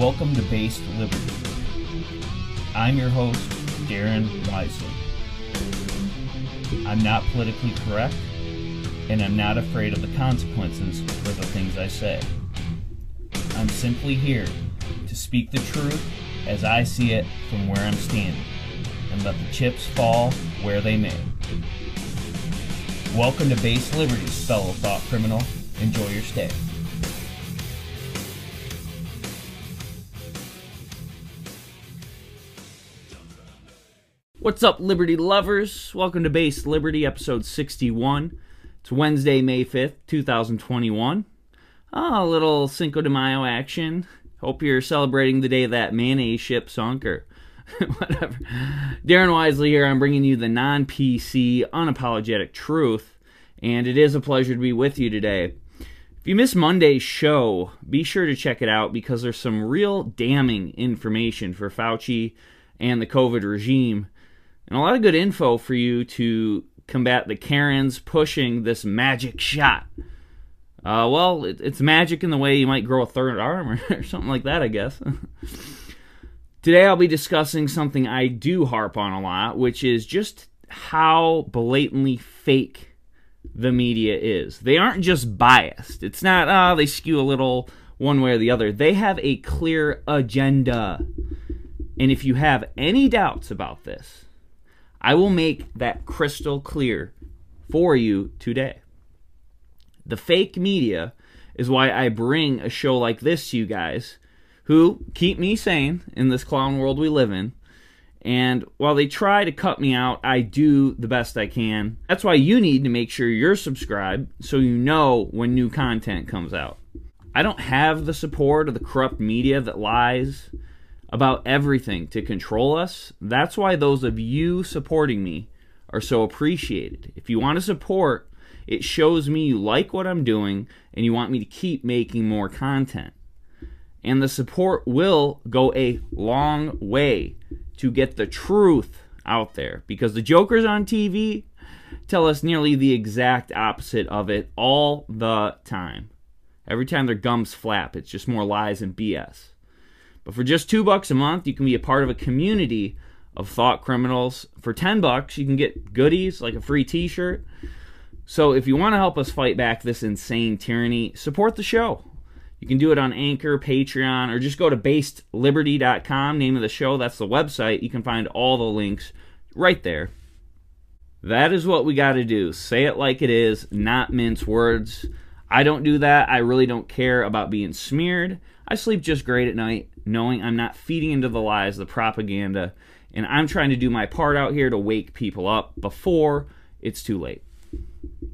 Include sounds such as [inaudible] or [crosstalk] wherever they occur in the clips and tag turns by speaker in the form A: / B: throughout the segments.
A: Welcome to Based Liberty. I'm your host, Darren Wisely. I'm not politically correct, and I'm not afraid of the consequences for the things I say. I'm simply here to speak the truth as I see it from where I'm standing, and let the chips fall where they may. Welcome to Base Liberties, fellow thought criminal. Enjoy your stay. What's up, Liberty lovers? Welcome to Based Liberty, episode 61. It's Wednesday, May 5th, 2021. Oh, ah, a little Cinco de Mayo action. Hope you're celebrating the day that mayonnaise ship sunk or [laughs] whatever. Darren Wisely here. I'm bringing you the non PC, unapologetic truth, and it is a pleasure to be with you today. If you missed Monday's show, be sure to check it out because there's some real damning information for Fauci and the COVID regime and a lot of good info for you to combat the Karens pushing this magic shot. Uh, well, it, it's magic in the way you might grow a third arm or, or [laughs] something like that, I guess. [laughs] Today I'll be discussing something I do harp on a lot, which is just how blatantly fake the media is. They aren't just biased. It's not, oh, they skew a little one way or the other. They have a clear agenda. And if you have any doubts about this, I will make that crystal clear for you today. The fake media is why I bring a show like this to you guys who keep me sane in this clown world we live in. And while they try to cut me out, I do the best I can. That's why you need to make sure you're subscribed so you know when new content comes out. I don't have the support of the corrupt media that lies about everything to control us. That's why those of you supporting me are so appreciated. If you want to support, it shows me you like what I'm doing and you want me to keep making more content. And the support will go a long way to get the truth out there because the jokers on TV tell us nearly the exact opposite of it all the time. Every time their gums flap, it's just more lies and BS. But for just two bucks a month, you can be a part of a community of thought criminals. For 10 bucks, you can get goodies like a free t shirt. So if you want to help us fight back this insane tyranny, support the show. You can do it on Anchor, Patreon, or just go to basedliberty.com, name of the show. That's the website. You can find all the links right there. That is what we got to do. Say it like it is, not mince words. I don't do that. I really don't care about being smeared. I sleep just great at night knowing I'm not feeding into the lies, the propaganda, and I'm trying to do my part out here to wake people up before it's too late.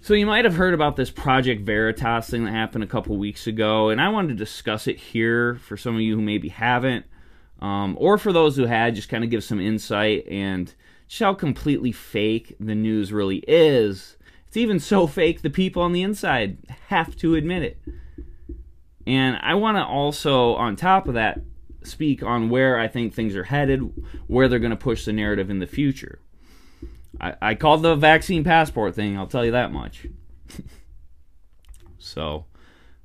A: So, you might have heard about this Project Veritas thing that happened a couple weeks ago, and I wanted to discuss it here for some of you who maybe haven't, um, or for those who had, just kind of give some insight and just how completely fake the news really is. It's even so [laughs] fake the people on the inside have to admit it. And I want to also, on top of that, speak on where I think things are headed, where they're going to push the narrative in the future. I, I called the vaccine passport thing, I'll tell you that much. [laughs] so,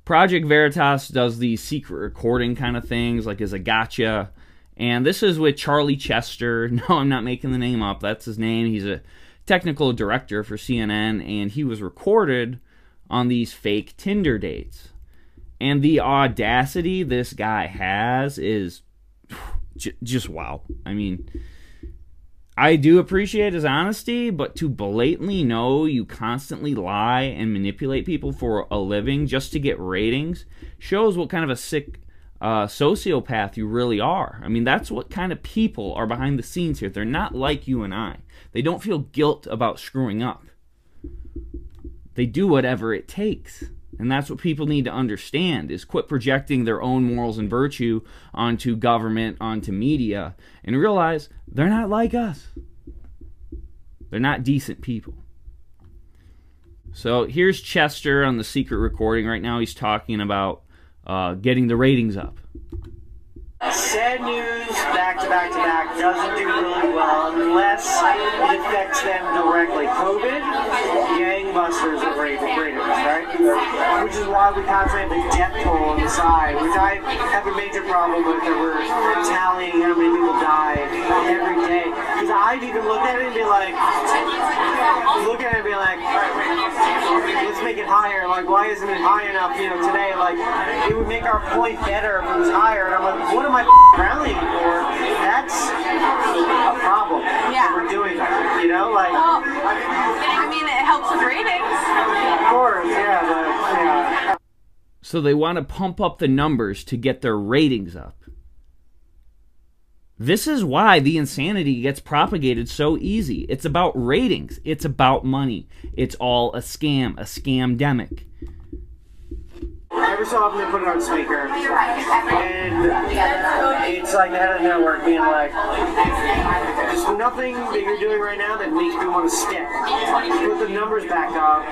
A: Project Veritas does these secret recording kind of things, like as a gotcha. And this is with Charlie Chester. [laughs] No, I'm not making the name up. That's his name. He's a technical director for CNN, and he was recorded on these fake Tinder dates. And the audacity this guy has is [sighs] just wow. I mean, I do appreciate his honesty, but to blatantly know you constantly lie and manipulate people for a living just to get ratings shows what kind of a sick uh, sociopath you really are. I mean, that's what kind of people are behind the scenes here. They're not like you and I, they don't feel guilt about screwing up, they do whatever it takes. And that's what people need to understand is quit projecting their own morals and virtue onto government, onto media, and realize they're not like us. They're not decent people. So here's Chester on the secret recording. Right now he's talking about uh, getting the ratings up.
B: Sad news, back to back to back, doesn't do really well unless it affects them directly. COVID, gangbusters of ratings, right? Which is why we constantly have the death toll on the side, which I have a major problem with that we're tallying how many people die every day. Because I've even looked at it and be like, look at it and be like, let's make it higher. Like, why isn't it high enough, you know, today? Like, it would make our point better if it was higher. And I'm like, what am I rallying for? That's a problem.
C: Yeah.
B: We're doing that, you know? Like,
C: Well, I mean, it helps with ratings.
B: of course, yeah, but, yeah.
A: So they want to pump up the numbers to get their ratings up. This is why the insanity gets propagated so easy. It's about ratings, it's about money. It's all a scam, a scamdemic.
B: Every so often they put it on speaker, and it's like the head of the network being like, "There's nothing that you're doing right now that makes me want to stick." Put the numbers back up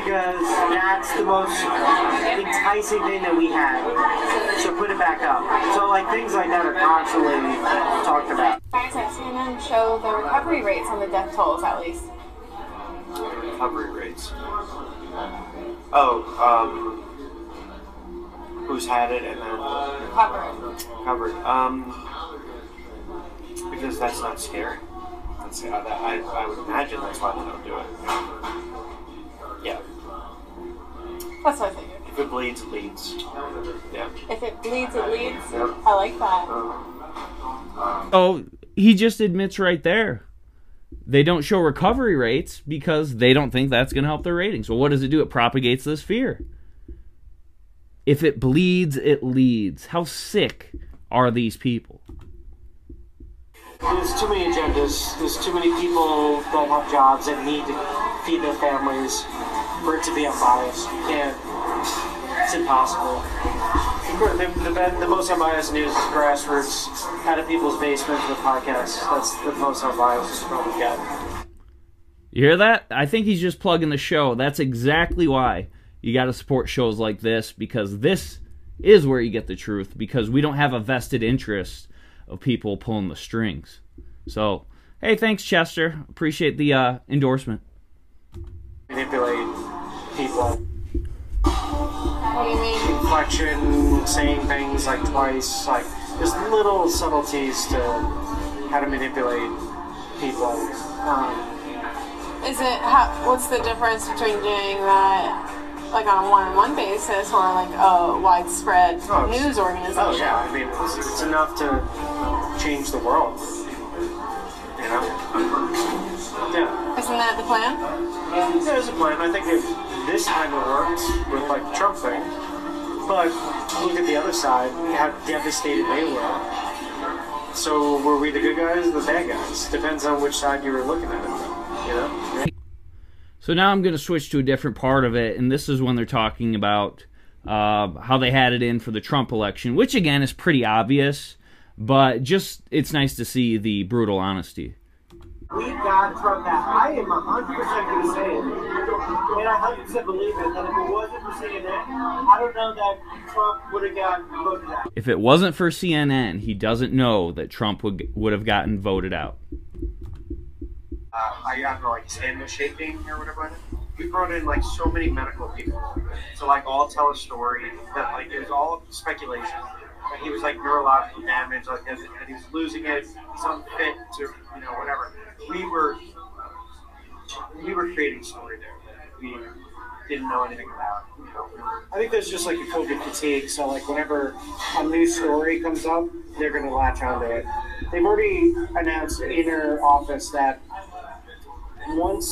B: because that's the most enticing thing that we have. So put it back up. So like things like that are constantly talked about.
C: Facts at CNN show the recovery rates on the death tolls, at least.
D: recovery rates. Oh, um, who's had it and then
C: Covered.
D: covered? Um, because that's not scary. That's, uh, that, I, I would imagine that's why they don't do it. Yeah,
C: That's what I figured.
D: if it bleeds, it leads. Yeah.
C: If it bleeds, it leads.
D: Yep.
C: I like that.
A: Oh, he just admits right there. They don't show recovery rates because they don't think that's going to help their ratings. Well, what does it do? It propagates this fear. If it bleeds, it leads. How sick are these people?
B: There's too many agendas. There's too many people that have jobs that need to feed their families for it to be unbiased. You can't. It's impossible. The, the, the most unbiased news is grassroots, out of people's basements with podcasts. That's the most unbiased we get.
A: You hear that? I think he's just plugging the show. That's exactly why you got to support shows like this because this is where you get the truth because we don't have a vested interest of people pulling the strings. So, hey, thanks Chester. Appreciate the uh, endorsement.
B: Manipulate people.
C: What do you mean?
B: Inflection, saying things like twice. Like, there's little subtleties to how to manipulate people. Um,
C: Is it, how, what's the difference between doing that, like on a one-on-one basis or like a widespread
B: Oh,
C: news organization?
B: Oh yeah, I mean it's, it's enough to change the world. You know? Yeah.
C: Isn't that the plan?
B: Yeah, There's a plan. I think if this time it worked with like the Trump thing. But look at the other side, how devastated they were. So were we the good guys or the bad guys? Depends on which side you were looking at it from. You know?
A: So now I'm going to switch to a different part of it, and this is when they're talking about uh, how they had it in for the Trump election, which again is pretty obvious, but just it's nice to see the brutal honesty.
B: We got Trump back. I am 100% going to say it. And I 100% believe it. That if it wasn't for CNN, I don't know that Trump would have got voted out.
A: If it wasn't for CNN, he doesn't know that Trump would would have gotten voted out.
D: Uh, I, don't know, like tandem shaping or whatever. We brought in like so many medical people to like all tell a story that like it was all speculation. That he was like neurologically damaged, like and he was losing it, he's unfit to you know whatever. We were we were creating a story there that we didn't know anything about.
B: I think there's just like a COVID fatigue. So like whenever a new story comes up, they're to latch onto it. They've already announced in their office that once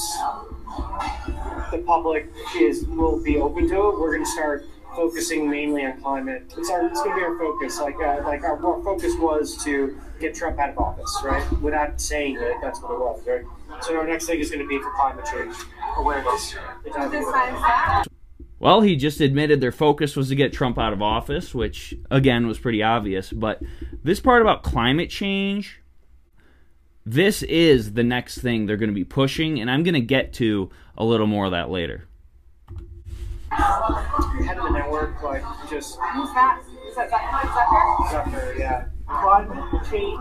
B: the public is will be open to it, we're going to start focusing mainly on climate. It's our it's going to be our focus. Like uh, like our, our focus was to get Trump out of office, right? Without saying it, that's what it was, right? So our next thing is going to be for climate change awareness. It's
C: Who
B: on the-
C: decides that?
A: Well, he just admitted their focus was to get Trump out of office, which again was pretty obvious. But this part about climate change, this is the next thing they're going to be pushing, and I'm going to get to a little more of that later.
B: head of the network, like just
C: Who's that? Is that Zucker? Zucker?
B: Zucker, yeah. climate change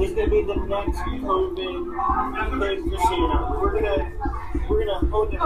B: is going to be the next COVID thing for We're gonna we're gonna own it.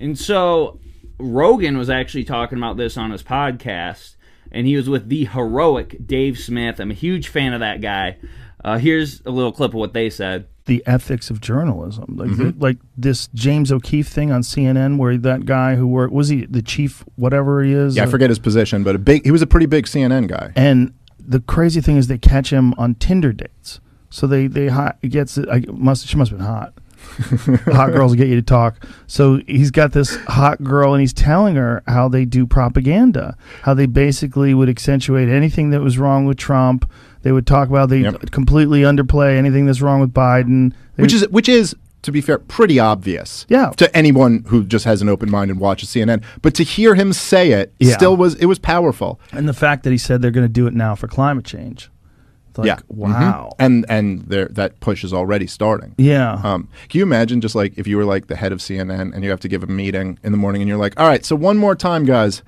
A: And so Rogan was actually talking about this on his podcast, and he was with the heroic Dave Smith. I'm a huge fan of that guy. Uh, here's a little clip of what they said.
E: the ethics of journalism. Like the, like this James O'Keefe thing on CNN, where that guy who worked was he the chief, whatever he is.
F: Yeah, I forget his position, but a big. He was a pretty big CNN guy.
E: And the crazy thing is, they catch him on Tinder dates. So they they hot it gets I must she must have been hot. [laughs] hot girls get you to talk. So he's got this hot girl, and he's telling her how they do propaganda, how they basically would accentuate anything that was wrong with Trump. They would talk about they
F: Yep.
E: completely underplay anything that's wrong with Biden. They-
F: which is which is to be fair pretty obvious
E: Yeah.
F: to anyone who just has an open mind and watches CNN but to hear him say it
E: Yeah.
F: still was it was powerful
E: And the fact that he said they're going to do it now for climate change. Like,
F: yeah Mhm.
E: wow.
F: and and there that push is already starting
E: Yeah.
F: um, can you imagine just like if you were like the head of CNN and you have to give a meeting in the morning and you're like all right so one more time guys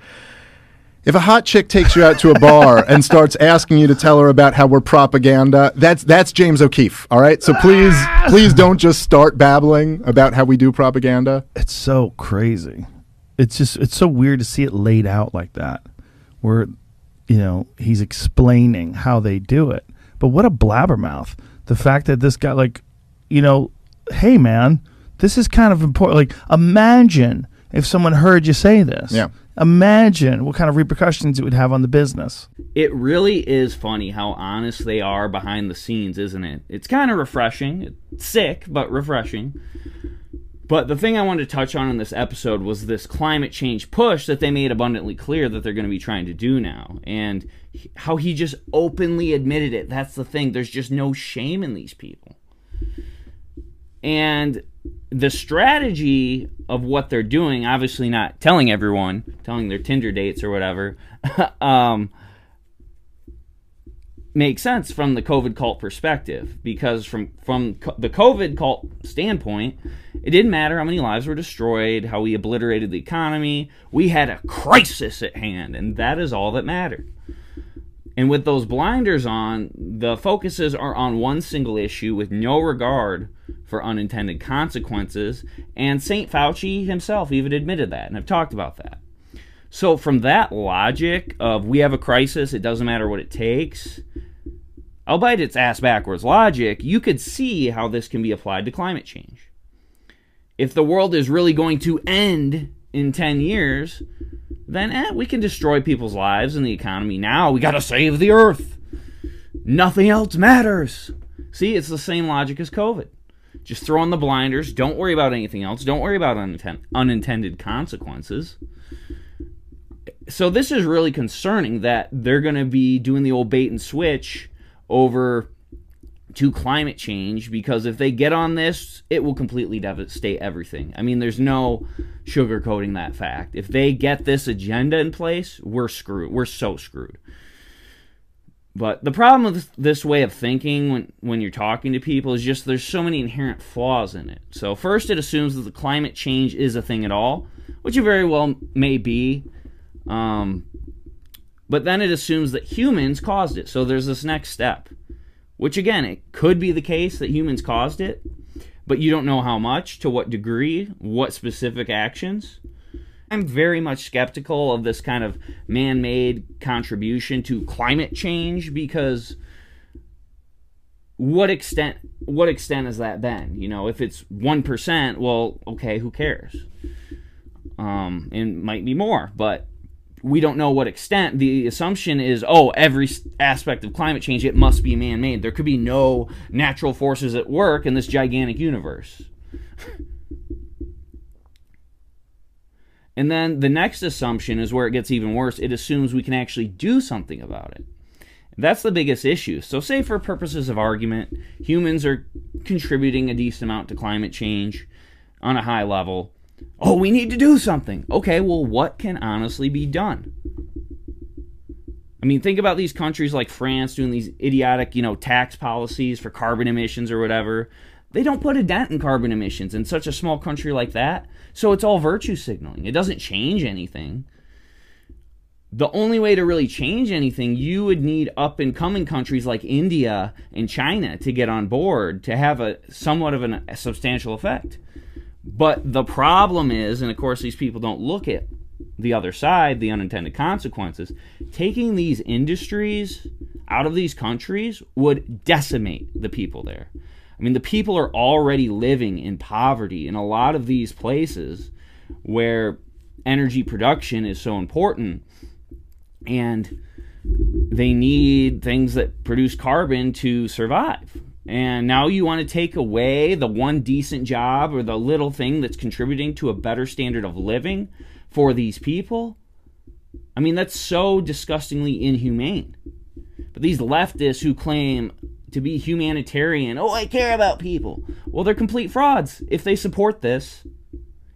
F: if a hot chick takes you out to a bar and starts asking you to tell her about how we're propaganda, that's that's James O'Keefe. All right, so please please don't just start babbling about how we do propaganda.
E: it's so crazy. It's just it's so weird to see it laid out like that, where you know he's explaining how they do it. But what a blabbermouth! The fact that this guy, like, you know, hey man, this is kind of important. Like, imagine if someone heard you say this.
F: Yeah.
E: Imagine what kind of repercussions it would have on the business.
A: It really is funny how honest they are behind the scenes, isn't it? It's kind of refreshing. It's sick, but refreshing. But the thing I wanted to touch on in this episode was this climate change push that they made abundantly clear that they're going to be trying to do now. And how he just openly admitted it. That's the thing. There's just no shame in these people. And the strategy of what they're doing, obviously not telling everyone, telling their Tinder dates or whatever, [laughs] um, makes sense from the COVID cult perspective because from from co- the COVID cult standpoint, it didn't matter how many lives were destroyed, how we obliterated the economy. We had a crisis at hand, and that is all that mattered. And with those blinders on, the focuses are on one single issue with no regard for unintended consequences. And St. Fauci himself even admitted that, and I've talked about that. So, from that logic of we have a crisis, it doesn't matter what it takes, albeit it's ass backwards logic, you could see how this can be applied to climate change. If the world is really going to end in 10 years, then eh, we can destroy people's lives and the economy now. We got to save the earth. Nothing else matters. See, it's the same logic as COVID. Just throw on the blinders. Don't worry about anything else. Don't worry about uninten- unintended consequences. So, this is really concerning that they're going to be doing the old bait and switch over to climate change because if they get on this, it will completely devastate everything. I mean, there's no sugarcoating that fact. If they get this agenda in place, we're screwed. We're so screwed. But the problem with this way of thinking when, when you're talking to people is just there's so many inherent flaws in it. So, first, it assumes that the climate change is a thing at all, which it very well may be. Um, but then it assumes that humans caused it. So, there's this next step which again it could be the case that humans caused it but you don't know how much to what degree what specific actions. I'm very much skeptical of this kind of man-made contribution to climate change because what extent what extent has that been you know if it's 1% well okay who cares? Um and might be more but we don't know what extent. The assumption is, oh, every aspect of climate change it must be man-made. There could be no natural forces at work in this gigantic universe. and then the next assumption is where it gets even worse. It assumes we can actually do something about it. That's the biggest issue. So, say for purposes of argument, humans are contributing a decent amount to climate change on a high level. Oh, we need to do something. Okay, well, what can honestly be done? I mean, think about these countries like France doing these idiotic, you know, tax policies for carbon emissions or whatever. They don't put a dent in carbon emissions in such a small country like that. So it's all virtue signaling. It doesn't change anything. the only way to really change anything, you would need up and coming countries like India and China to get on board to have a somewhat of an, a substantial effect. But the problem is, and of course, these people don't look at the other side, the unintended consequences. Taking these industries out of these countries would decimate the people there. I mean, the people are already living in poverty in a lot of these places where energy production is so important and they need things that produce carbon to survive. And now you want to take away the one decent job or the little thing that's contributing to a better standard of living for these people? I mean, that's so disgustingly inhumane. But these leftists who claim to be humanitarian, oh, I care about people, well, they're complete frauds if they support this.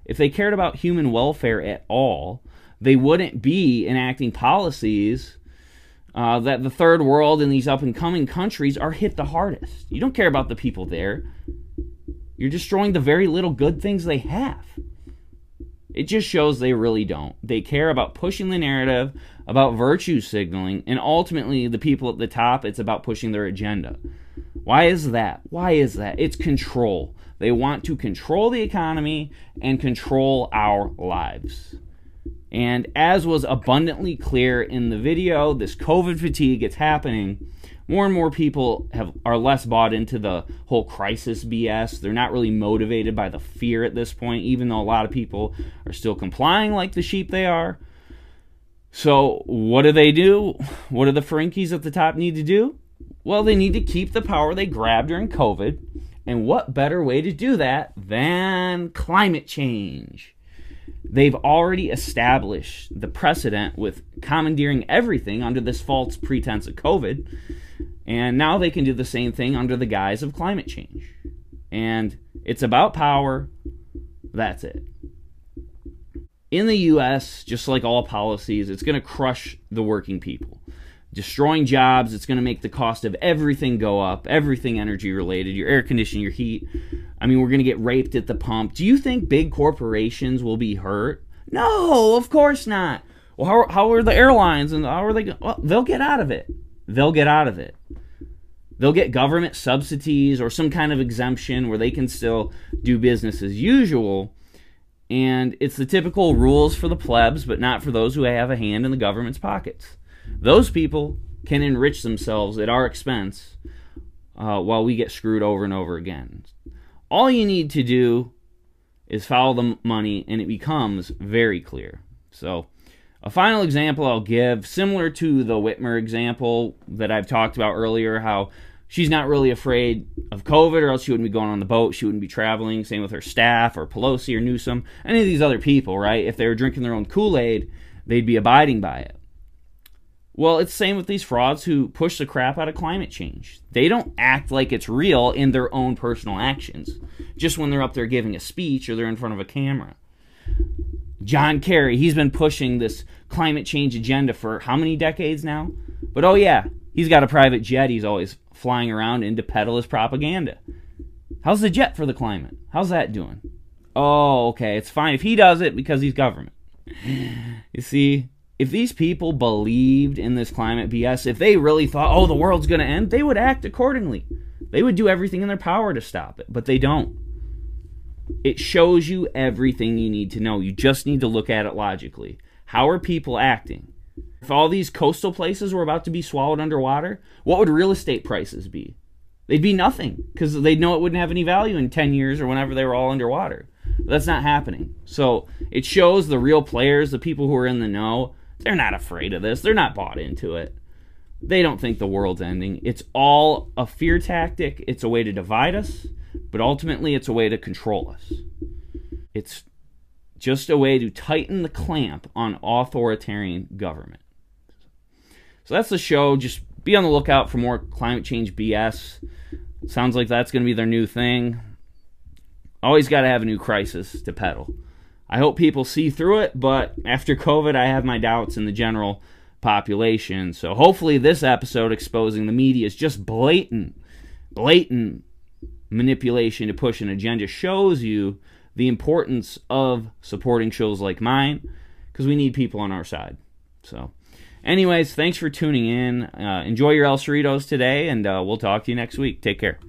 A: If they cared about human welfare at all, they wouldn't be enacting policies uh, that the third world and these up and coming countries are hit the hardest. You don't care about the people there. You're destroying the very little good things they have. It just shows they really don't. They care about pushing the narrative, about virtue signaling, and ultimately, the people at the top, it's about pushing their agenda. Why is that? Why is that? It's control. They want to control the economy and control our lives. And as was abundantly clear in the video, this COVID fatigue, it's happening more and more people have are less bought into the whole crisis BS. They're not really motivated by the fear at this point, even though a lot of people are still complying like the sheep they are. So, what do they do? What do the Ferinkies at the top need to do? Well, they need to keep the power they grabbed during COVID. And what better way to do that than climate change? They've already established the precedent with commandeering everything under this false pretense of COVID and now they can do the same thing under the guise of climate change. And it's about power. That's it. In the US, just like all policies, it's going to crush the working people. Destroying jobs, it's going to make the cost of everything go up, everything energy related, your air conditioning, your heat. I mean, we're going to get raped at the pump. Do you think big corporations will be hurt? No, of course not. Well, how, how are the airlines and how are they? Well, they'll get out of it. They'll get out of it they'll get government subsidies or some kind of exemption where they can still do business as usual. And it's the typical rules for the plebs, but not for those who have a hand in the government's pockets. Those people can enrich themselves at our expense uh, while we get screwed over and over again. All you need to do is follow the money, and it becomes very clear. So, a final example I'll give, similar to the Whitmer example that I've talked about earlier, how she's not really afraid of COVID, or else she wouldn't be going on the boat. She wouldn't be traveling. Same with her staff, or Pelosi, or Newsom, any of these other people, right? If they were drinking their own Kool Aid, they'd be abiding by it. Well, it's the same with these frauds who push the crap out of climate change. They don't act like it's real in their own personal actions, just when they're up there giving a speech or they're in front of a camera. John Kerry, he's been pushing this climate change agenda for how many decades now? But oh, yeah, he's got a private jet he's always flying around in to peddle his propaganda. How's the jet for the climate? How's that doing? Oh, okay, it's fine if he does it because he's government. [sighs] You see, if these people believed in this climate BS, if they really thought, oh, the world's going to end, they would act accordingly. They would do everything in their power to stop it, but they don't. It shows you everything you need to know. You just need to look at it logically. How are people acting? If all these coastal places were about to be swallowed underwater, what would real estate prices be? They'd be nothing because they'd know it wouldn't have any value in 10 years or whenever they were all underwater. That's not happening. So it shows the real players, the people who are in the know, they're not afraid of this. They're not bought into it. They don't think the world's ending. It's all a fear tactic. It's a way to divide us, but ultimately it's a way to control us. It's just a way to tighten the clamp on authoritarian government. So that's the show. Just be on the lookout for more climate change BS. Sounds like that's going to be their new thing. Always got to have a new crisis to peddle. I hope people see through it, but after COVID, I have my doubts in the general population. So hopefully, this episode exposing the media is just blatant, blatant manipulation to push an agenda shows you the importance of supporting shows like mine because we need people on our side. So Anyways, thanks for tuning in. Uh, enjoy your El Cerritos today, and uh, we'll talk to you next week. Take care.